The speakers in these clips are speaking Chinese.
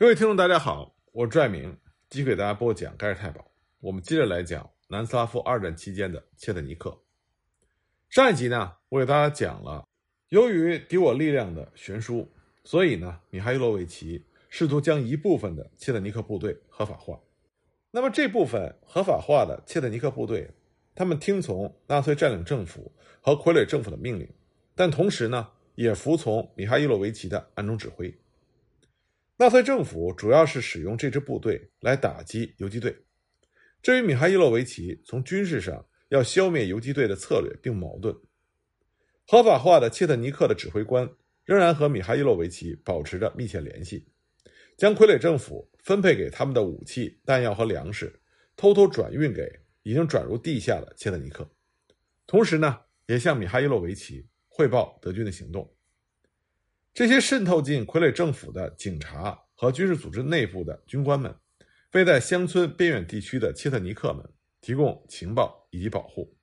各位听众，大家好，我是拽明，继续给大家播讲盖世太保。我们接着来讲南斯拉夫二战期间的切特尼克。上一集呢，我给大家讲了，由于敌我力量的悬殊，所以呢，米哈伊洛维奇试图将一部分的切特尼克部队合法化。那么这部分合法化的切特尼克部队，他们听从纳粹占领政府和傀儡政府的命令，但同时呢，也服从米哈伊洛维奇的暗中指挥。纳粹政府主要是使用这支部队来打击游击队，这与米哈伊洛维奇从军事上要消灭游击队的策略并矛盾。合法化的切特尼克的指挥官仍然和米哈伊洛维奇保持着密切联系，将傀儡政府分配给他们的武器、弹药和粮食偷偷转运给已经转入地下的切特尼克，同时呢，也向米哈伊洛维奇汇报德军的行动。这些渗透进傀儡政府的警察和军事组织内部的军官们，为在乡村边远地区的切特尼克们提供情报以及保护。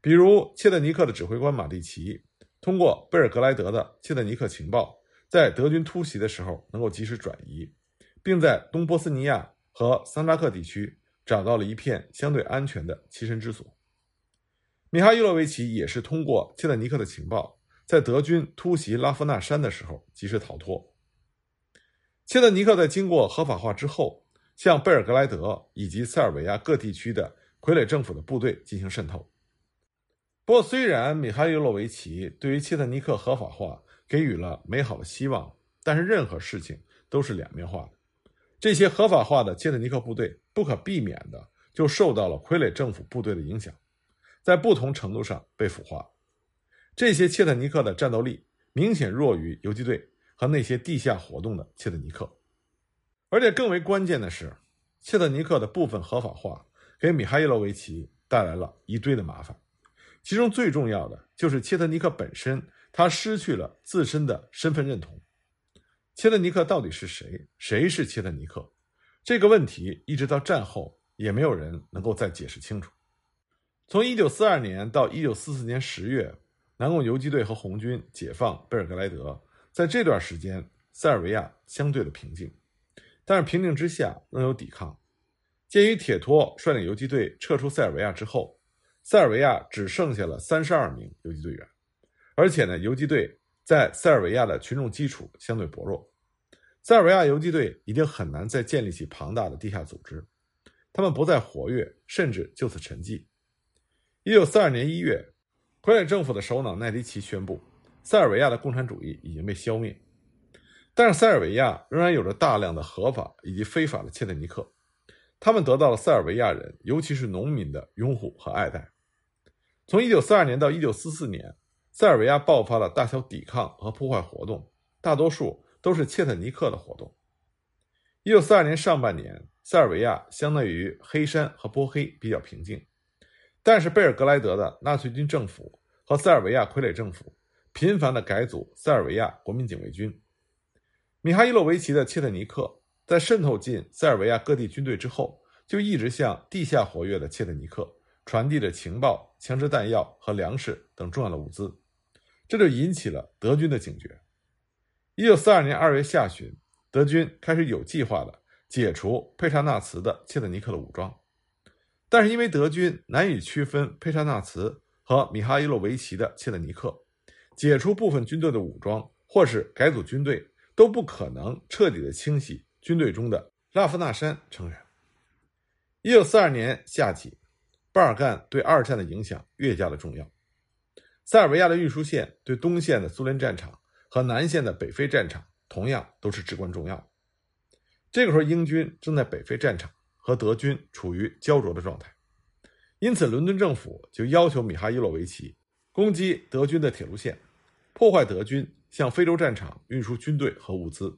比如，切特尼克的指挥官马蒂奇通过贝尔格莱德的切特尼克情报，在德军突袭的时候能够及时转移，并在东波斯尼亚和桑扎克地区找到了一片相对安全的栖身之所。米哈伊洛维奇也是通过切特尼克的情报。在德军突袭拉夫纳山的时候，及时逃脱。切特尼克在经过合法化之后，向贝尔格莱德以及塞尔维亚各地区的傀儡政府的部队进行渗透。不过，虽然米哈伊洛维奇对于切特尼克合法化给予了美好的希望，但是任何事情都是两面化的。这些合法化的切特尼克部队不可避免的就受到了傀儡政府部队的影响，在不同程度上被腐化。这些切特尼克的战斗力明显弱于游击队和那些地下活动的切特尼克，而且更为关键的是，切特尼克的部分合法化给米哈伊洛维奇带来了一堆的麻烦，其中最重要的就是切特尼克本身，他失去了自身的身份认同。切特尼克到底是谁？谁是切特尼克？这个问题一直到战后也没有人能够再解释清楚。从一九四二年到一九四四年十月。南共游击队和红军解放贝尔格莱德，在这段时间，塞尔维亚相对的平静，但是平静之下仍有抵抗。鉴于铁托率领游击队撤出塞尔维亚之后，塞尔维亚只剩下了三十二名游击队员，而且呢，游击队在塞尔维亚的群众基础相对薄弱，塞尔维亚游击队已经很难再建立起庞大的地下组织，他们不再活跃，甚至就此沉寂。一九四二年一月。傀儡政府的首脑奈迪奇宣布，塞尔维亚的共产主义已经被消灭，但是塞尔维亚仍然有着大量的合法以及非法的切特尼克，他们得到了塞尔维亚人，尤其是农民的拥护和爱戴。从1942年到1944年，塞尔维亚爆发了大小抵抗和破坏活动，大多数都是切特尼克的活动。1942年上半年，塞尔维亚相当于黑山和波黑比较平静。但是贝尔格莱德的纳粹军政府和塞尔维亚傀儡政府频繁地改组塞尔维亚国民警卫军。米哈伊洛维奇的切特尼克在渗透进塞尔维亚各地军队之后，就一直向地下活跃的切特尼克传递着情报、枪支弹药和粮食等重要的物资，这就引起了德军的警觉。一九四二年二月下旬，德军开始有计划地解除佩查纳茨的切特尼克的武装。但是因为德军难以区分佩查纳茨和米哈伊洛维奇的切特尼克，解除部分军队的武装或是改组军队，都不可能彻底的清洗军队中的拉夫纳山成员。一九四二年夏季，巴尔干对二战的影响越加的重要。塞尔维亚的运输线对东线的苏联战场和南线的北非战场同样都是至关重要。这个时候，英军正在北非战场。和德军处于焦灼的状态，因此伦敦政府就要求米哈伊洛维奇攻击德军的铁路线，破坏德军向非洲战场运输军队和物资。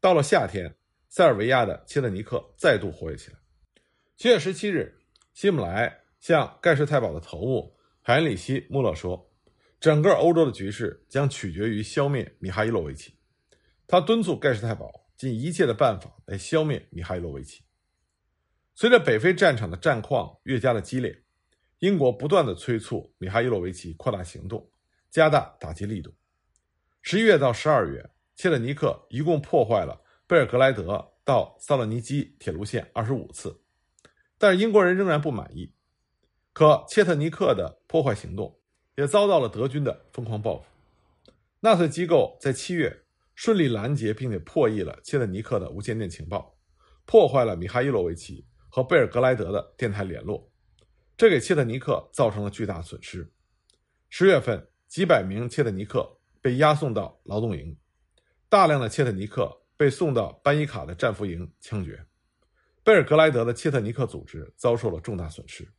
到了夏天，塞尔维亚的切特尼克再度活跃起来。七月十七日，希姆莱向盖世太保的头目海因里希·穆勒说：“整个欧洲的局势将取决于消灭米哈伊洛维奇。”他敦促盖世太保尽一切的办法来消灭米哈伊洛维奇。随着北非战场的战况越加的激烈，英国不断的催促米哈伊洛维奇扩大行动，加大打击力度。十一月到十二月，切特尼克一共破坏了贝尔格莱德到萨洛尼基铁路线二十五次，但是英国人仍然不满意。可切特尼克的破坏行动也遭到了德军的疯狂报复。纳粹机构在七月顺利拦截并且破译了切特尼克的无线电情报，破坏了米哈伊洛维奇和贝尔格莱德的电台联络，这给切特尼克造成了巨大损失。十月份，几百名切特尼克被押送到劳动营，大量的切特尼克。被送到班伊卡的战俘营枪决，贝尔格莱德的切特尼克组织遭受了重大损失。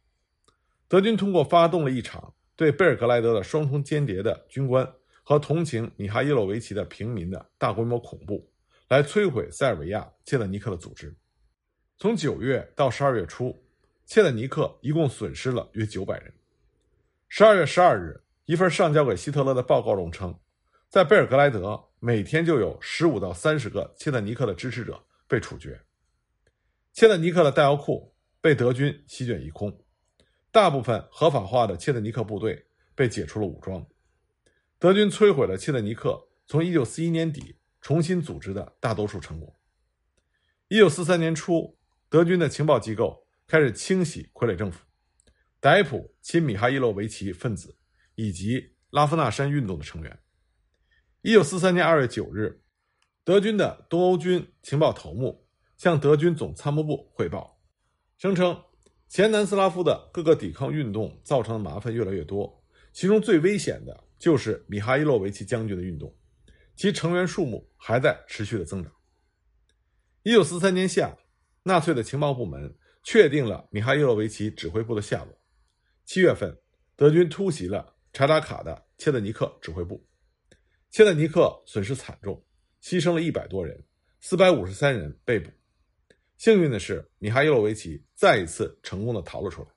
德军通过发动了一场对贝尔格莱德的双重间谍的军官和同情米哈伊洛维奇的平民的大规模恐怖，来摧毁塞尔维亚切特尼克的组织。从九月到十二月初，切特尼克一共损失了约九百人。十二月十二日，一份上交给希特勒的报告中称，在贝尔格莱德。每天就有十五到三十个切特尼克的支持者被处决，切特尼克的弹药库被德军席卷一空，大部分合法化的切特尼克部队被解除了武装，德军摧毁了切特尼克从一九四一年底重新组织的大多数成果。一九四三年初，德军的情报机构开始清洗傀儡政府，逮捕亲米哈伊洛维奇分子以及拉夫纳山运动的成员。一九四三年二月九日，德军的东欧军情报头目向德军总参谋部汇报，声称前南斯拉夫的各个抵抗运动造成的麻烦越来越多，其中最危险的就是米哈伊洛维奇将军的运动，其成员数目还在持续的增长。一九四三年夏，纳粹的情报部门确定了米哈伊洛维奇指挥部的下落。七月份，德军突袭了查扎卡的切特尼克指挥部。切特尼克损失惨重，牺牲了一百多人，四百五十三人被捕。幸运的是，米哈伊洛维奇再一次成功的逃了出来。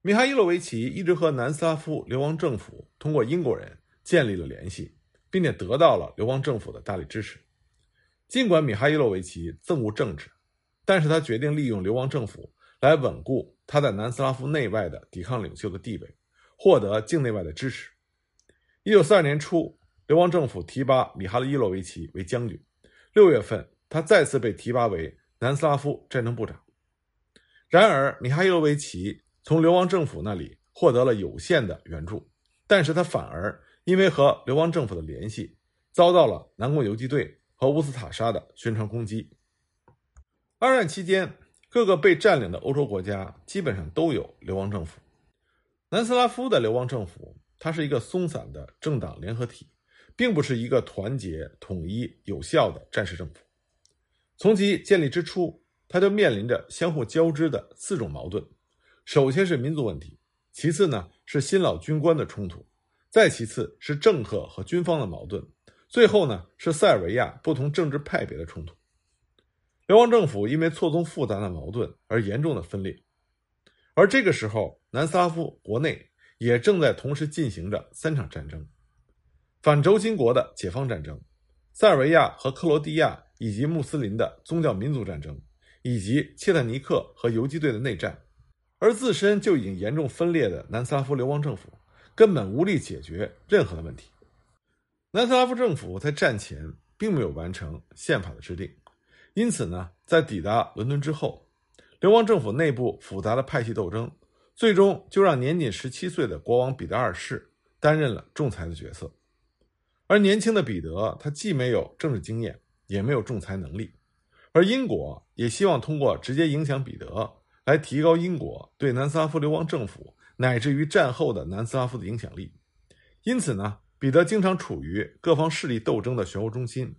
米哈伊洛维奇一直和南斯拉夫流亡政府通过英国人建立了联系，并且得到了流亡政府的大力支持。尽管米哈伊洛维奇憎恶政治，但是他决定利用流亡政府来稳固他在南斯拉夫内外的抵抗领袖的地位，获得境内外的支持。一九四二年初。流亡政府提拔米哈伊洛维奇为将军。六月份，他再次被提拔为南斯拉夫战争部长。然而，米哈伊洛维奇从流亡政府那里获得了有限的援助，但是他反而因为和流亡政府的联系，遭到了南宫游击队和乌斯塔沙的宣传攻击。二战期间，各个被占领的欧洲国家基本上都有流亡政府。南斯拉夫的流亡政府，它是一个松散的政党联合体。并不是一个团结、统一、有效的战时政府。从其建立之初，它就面临着相互交织的四种矛盾：首先是民族问题，其次呢是新老军官的冲突，再其次是政客和军方的矛盾，最后呢是塞尔维亚不同政治派别的冲突。流亡政府因为错综复杂的矛盾而严重的分裂，而这个时候，南斯拉夫国内也正在同时进行着三场战争。反轴心国的解放战争，塞尔维亚和克罗地亚以及穆斯林的宗教民族战争，以及切特尼克和游击队的内战，而自身就已经严重分裂的南斯拉夫流亡政府根本无力解决任何的问题。南斯拉夫政府在战前并没有完成宪法的制定，因此呢，在抵达伦敦之后，流亡政府内部复杂的派系斗争，最终就让年仅十七岁的国王彼得二世担任了仲裁的角色。而年轻的彼得，他既没有政治经验，也没有仲裁能力，而英国也希望通过直接影响彼得，来提高英国对南斯拉夫流亡政府乃至于战后的南斯拉夫的影响力。因此呢，彼得经常处于各方势力斗争的漩涡中心。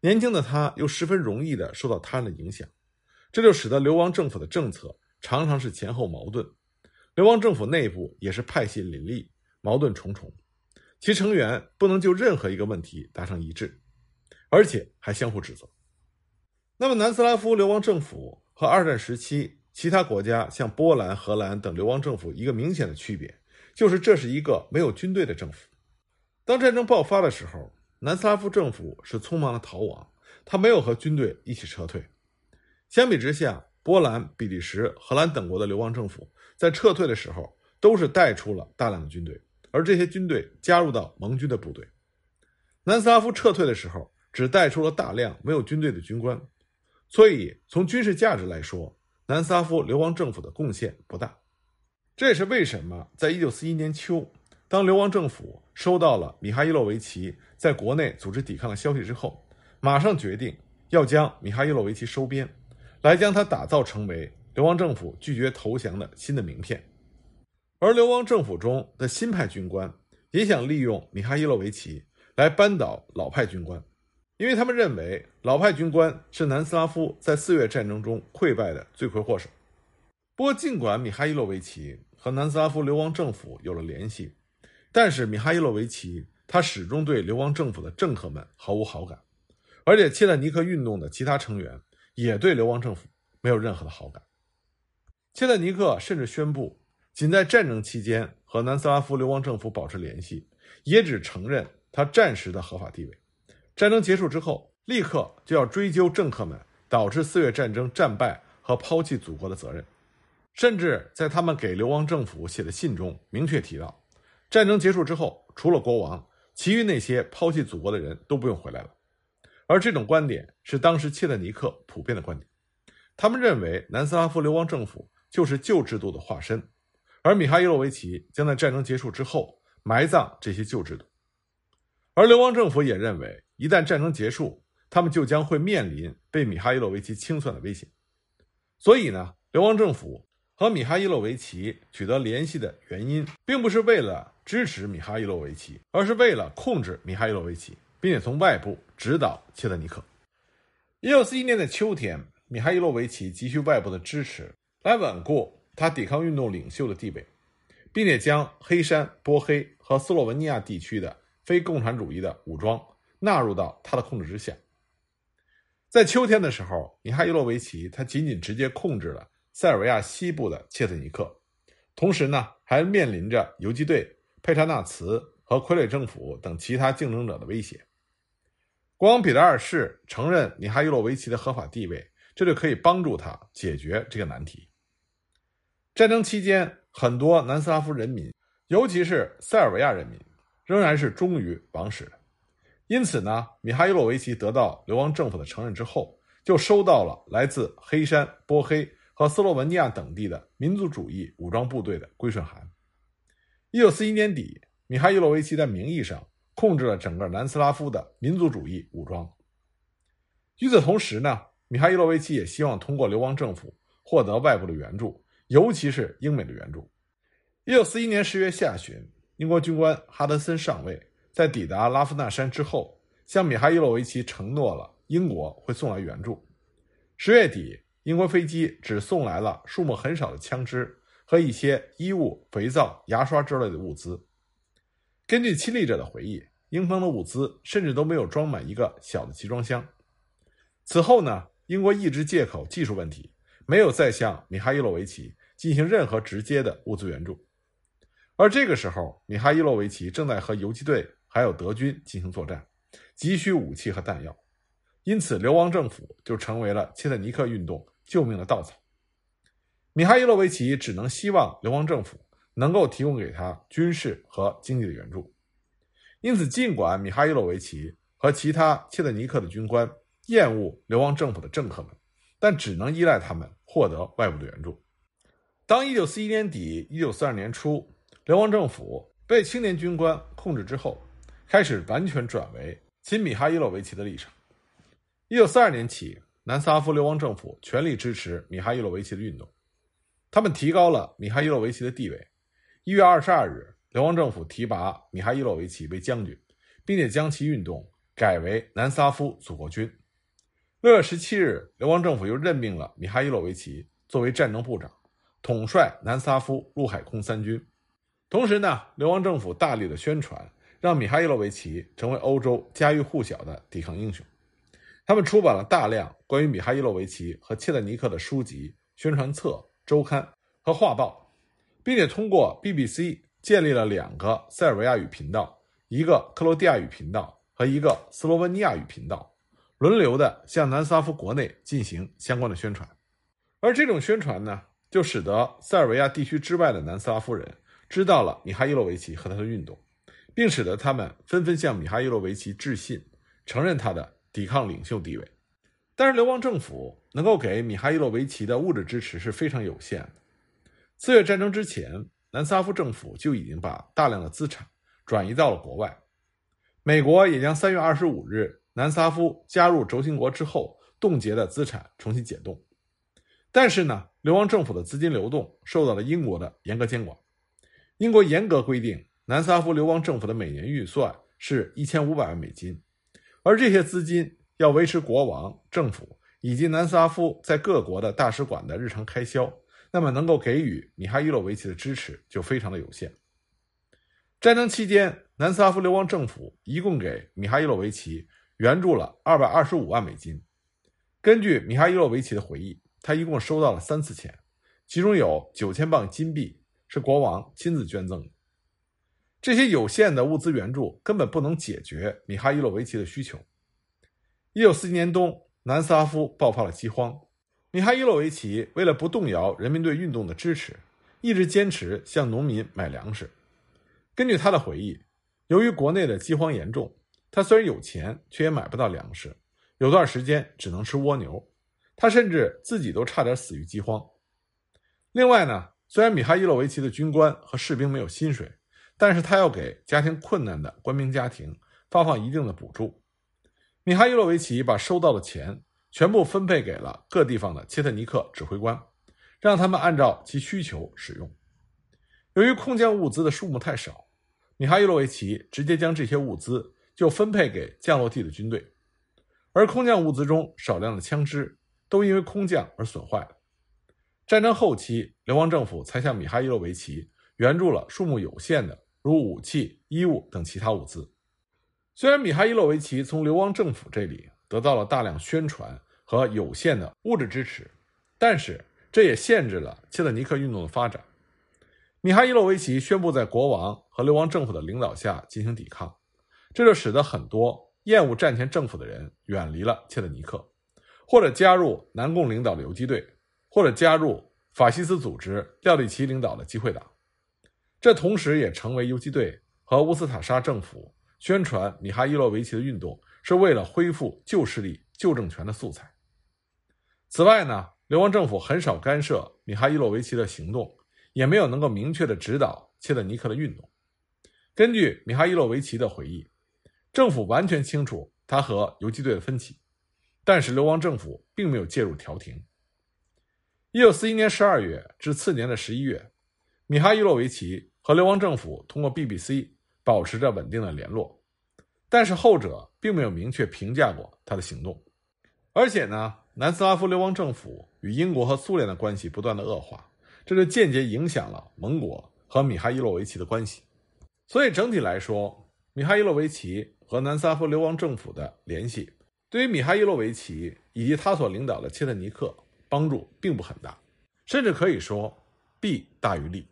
年轻的他又十分容易的受到他人的影响，这就使得流亡政府的政策常常是前后矛盾，流亡政府内部也是派系林立，矛盾重重。其成员不能就任何一个问题达成一致，而且还相互指责。那么，南斯拉夫流亡政府和二战时期其他国家，像波兰、荷兰等流亡政府一个明显的区别，就是这是一个没有军队的政府。当战争爆发的时候，南斯拉夫政府是匆忙的逃亡，他没有和军队一起撤退。相比之下，波兰、比利时、荷兰等国的流亡政府在撤退的时候，都是带出了大量的军队。而这些军队加入到盟军的部队，南斯拉夫撤退的时候，只带出了大量没有军队的军官，所以从军事价值来说，南斯拉夫流亡政府的贡献不大。这也是为什么在一九四一年秋，当流亡政府收到了米哈伊洛维奇在国内组织抵抗的消息之后，马上决定要将米哈伊洛维奇收编，来将他打造成为流亡政府拒绝投降的新的名片。而流亡政府中的新派军官也想利用米哈伊洛维奇来扳倒老派军官，因为他们认为老派军官是南斯拉夫在四月战争中溃败的罪魁祸首。不过，尽管米哈伊洛维奇和南斯拉夫流亡政府有了联系，但是米哈伊洛维奇他始终对流亡政府的政客们毫无好感，而且切特尼克运动的其他成员也对流亡政府没有任何的好感。切特尼克甚至宣布，仅在战争期间和南斯拉夫流亡政府保持联系，也只承认他战时的合法地位。战争结束之后，立刻就要追究政客们导致四月战争战败和抛弃祖国的责任。甚至在他们给流亡政府写的信中明确提到，战争结束之后，除了国王，其余那些抛弃祖国的人都不用回来了。而这种观点是当时切特尼克普遍的观点。他们认为南斯拉夫流亡政府就是旧制度的化身，而米哈伊洛维奇将在战争结束之后埋葬这些旧制度。而流亡政府也认为，一旦战争结束，他们就将会面临被米哈伊洛维奇清算的危险。所以呢，流亡政府。和米哈伊洛维奇取得联系的原因，并不是为了支持米哈伊洛维奇，而是为了控制米哈伊洛维奇，并且从外部指导切特尼克。一九四一年的秋天，米哈伊洛维奇急需外部的支持来稳固他抵抗运动领袖的地位，并且将黑山、波黑和斯洛文尼亚地区的非共产主义的武装纳入到他的控制之下。在秋天的时候，米哈伊洛维奇他仅仅直接控制了。塞尔维亚西部的切特尼克，同时呢，还面临着游击队、佩查纳茨和傀儡政府等其他竞争者的威胁。国王彼得二世承认米哈伊洛维奇的合法地位，这就可以帮助他解决这个难题。战争期间，很多南斯拉夫人民，尤其是塞尔维亚人民，仍然是忠于王室的。因此呢，米哈伊洛维奇得到流亡政府的承认之后，就收到了来自黑山、波黑。和斯洛文尼亚等地的民族主义武装部队的归顺函。一九四一年底，米哈伊洛维奇在名义上控制了整个南斯拉夫的民族主义武装。与此同时呢，米哈伊洛维奇也希望通过流亡政府获得外部的援助，尤其是英美的援助。一九四一年十月下旬，英国军官哈德森上尉在抵达拉夫纳山之后，向米哈伊洛维奇承诺了英国会送来援助。十月底。英国飞机只送来了数目很少的枪支和一些衣物、肥皂、牙刷之类的物资。根据亲历者的回忆，英方的物资甚至都没有装满一个小的集装箱。此后呢，英国一直借口技术问题，没有再向米哈伊洛维奇进行任何直接的物资援助。而这个时候，米哈伊洛维奇正在和游击队还有德军进行作战，急需武器和弹药，因此流亡政府就成为了切特尼克运动。救命的稻草，米哈伊洛维奇只能希望流亡政府能够提供给他军事和经济的援助。因此，尽管米哈伊洛维奇和其他切特尼克的军官厌恶流亡政府的政客们，但只能依赖他们获得外部的援助。当1941年底、1942年初，流亡政府被青年军官控制之后，开始完全转为亲米哈伊洛维奇的立场。1942年起。南斯拉夫流亡政府全力支持米哈伊洛维奇的运动，他们提高了米哈伊洛维奇的地位。一月二十二日，流亡政府提拔米哈伊洛维奇为将军，并且将其运动改为南斯拉夫祖国军。六月十七日，流亡政府又任命了米哈伊洛维奇作为战争部长，统帅南斯拉夫陆海空三军。同时呢，流亡政府大力的宣传，让米哈伊洛维奇成为欧洲家喻户晓的抵抗英雄。他们出版了大量关于米哈伊洛维奇和切特尼克的书籍、宣传册、周刊和画报，并且通过 BBC 建立了两个塞尔维亚语频道、一个克罗地亚语频道和一个斯洛文尼亚语频道，轮流的向南斯拉夫国内进行相关的宣传。而这种宣传呢，就使得塞尔维亚地区之外的南斯拉夫人知道了米哈伊洛维奇和他的运动，并使得他们纷纷向米哈伊洛维奇致信，承认他的。抵抗领袖地位。但是流亡政府能够给米哈伊洛维奇的物质支持是非常有限的。四月战争之前，南斯拉夫政府就已经把大量的资产转移到了国外。美国也将三月二十五日南斯拉夫加入轴心国之后冻结的资产重新解冻。但是呢，流亡政府的资金流动受到了英国的严格监管。英国严格规定，南斯拉夫流亡政府的每年预算是一千五百万美金，而这些资金。要维持国王、政府以及南斯拉夫在各国的大使馆的日常开销，那么能够给予米哈伊洛维奇的支持就非常的有限。战争期间，南斯拉夫流亡政府一共给米哈伊洛维奇援助了二百二十五万美金。根据米哈伊洛维奇的回忆，他一共收到了三次钱，其中有九千磅金币是国王亲自捐赠的。这些有限的物资援助根本不能解决米哈伊洛维奇的需求。一九四七年冬，南斯拉夫爆发了饥荒。米哈伊洛维奇为了不动摇人民对运动的支持，一直坚持向农民买粮食。根据他的回忆，由于国内的饥荒严重，他虽然有钱，却也买不到粮食，有段时间只能吃蜗牛。他甚至自己都差点死于饥荒。另外呢，虽然米哈伊洛维奇的军官和士兵没有薪水，但是他要给家庭困难的官兵家庭发放一定的补助。米哈伊洛维奇把收到的钱全部分配给了各地方的切特尼克指挥官，让他们按照其需求使用。由于空降物资的数目太少，米哈伊洛维奇直接将这些物资就分配给降落地的军队，而空降物资中少量的枪支都因为空降而损坏了。战争后期，流亡政府才向米哈伊洛维奇援助了数目有限的如武器、衣物等其他物资。虽然米哈伊洛维奇从流亡政府这里得到了大量宣传和有限的物质支持，但是这也限制了切特尼克运动的发展。米哈伊洛维奇宣布在国王和流亡政府的领导下进行抵抗，这就使得很多厌恶战前政府的人远离了切特尼克，或者加入南共领导的游击队，或者加入法西斯组织廖立奇领导的机会党。这同时也成为游击队和乌斯塔沙政府。宣传米哈伊洛维奇的运动是为了恢复旧势力、旧政权的素材。此外呢，流亡政府很少干涉米哈伊洛维奇的行动，也没有能够明确的指导切特尼克的运动。根据米哈伊洛维奇的回忆，政府完全清楚他和游击队的分歧，但是流亡政府并没有介入调停。一九四一年十二月至次年的十一月，米哈伊洛维奇和流亡政府通过 BBC。保持着稳定的联络，但是后者并没有明确评价过他的行动，而且呢，南斯拉夫流亡政府与英国和苏联的关系不断的恶化，这就间接影响了盟国和米哈伊洛维奇的关系。所以整体来说，米哈伊洛维奇和南斯拉夫流亡政府的联系，对于米哈伊洛维奇以及他所领导的切特尼克帮助并不很大，甚至可以说弊大于利。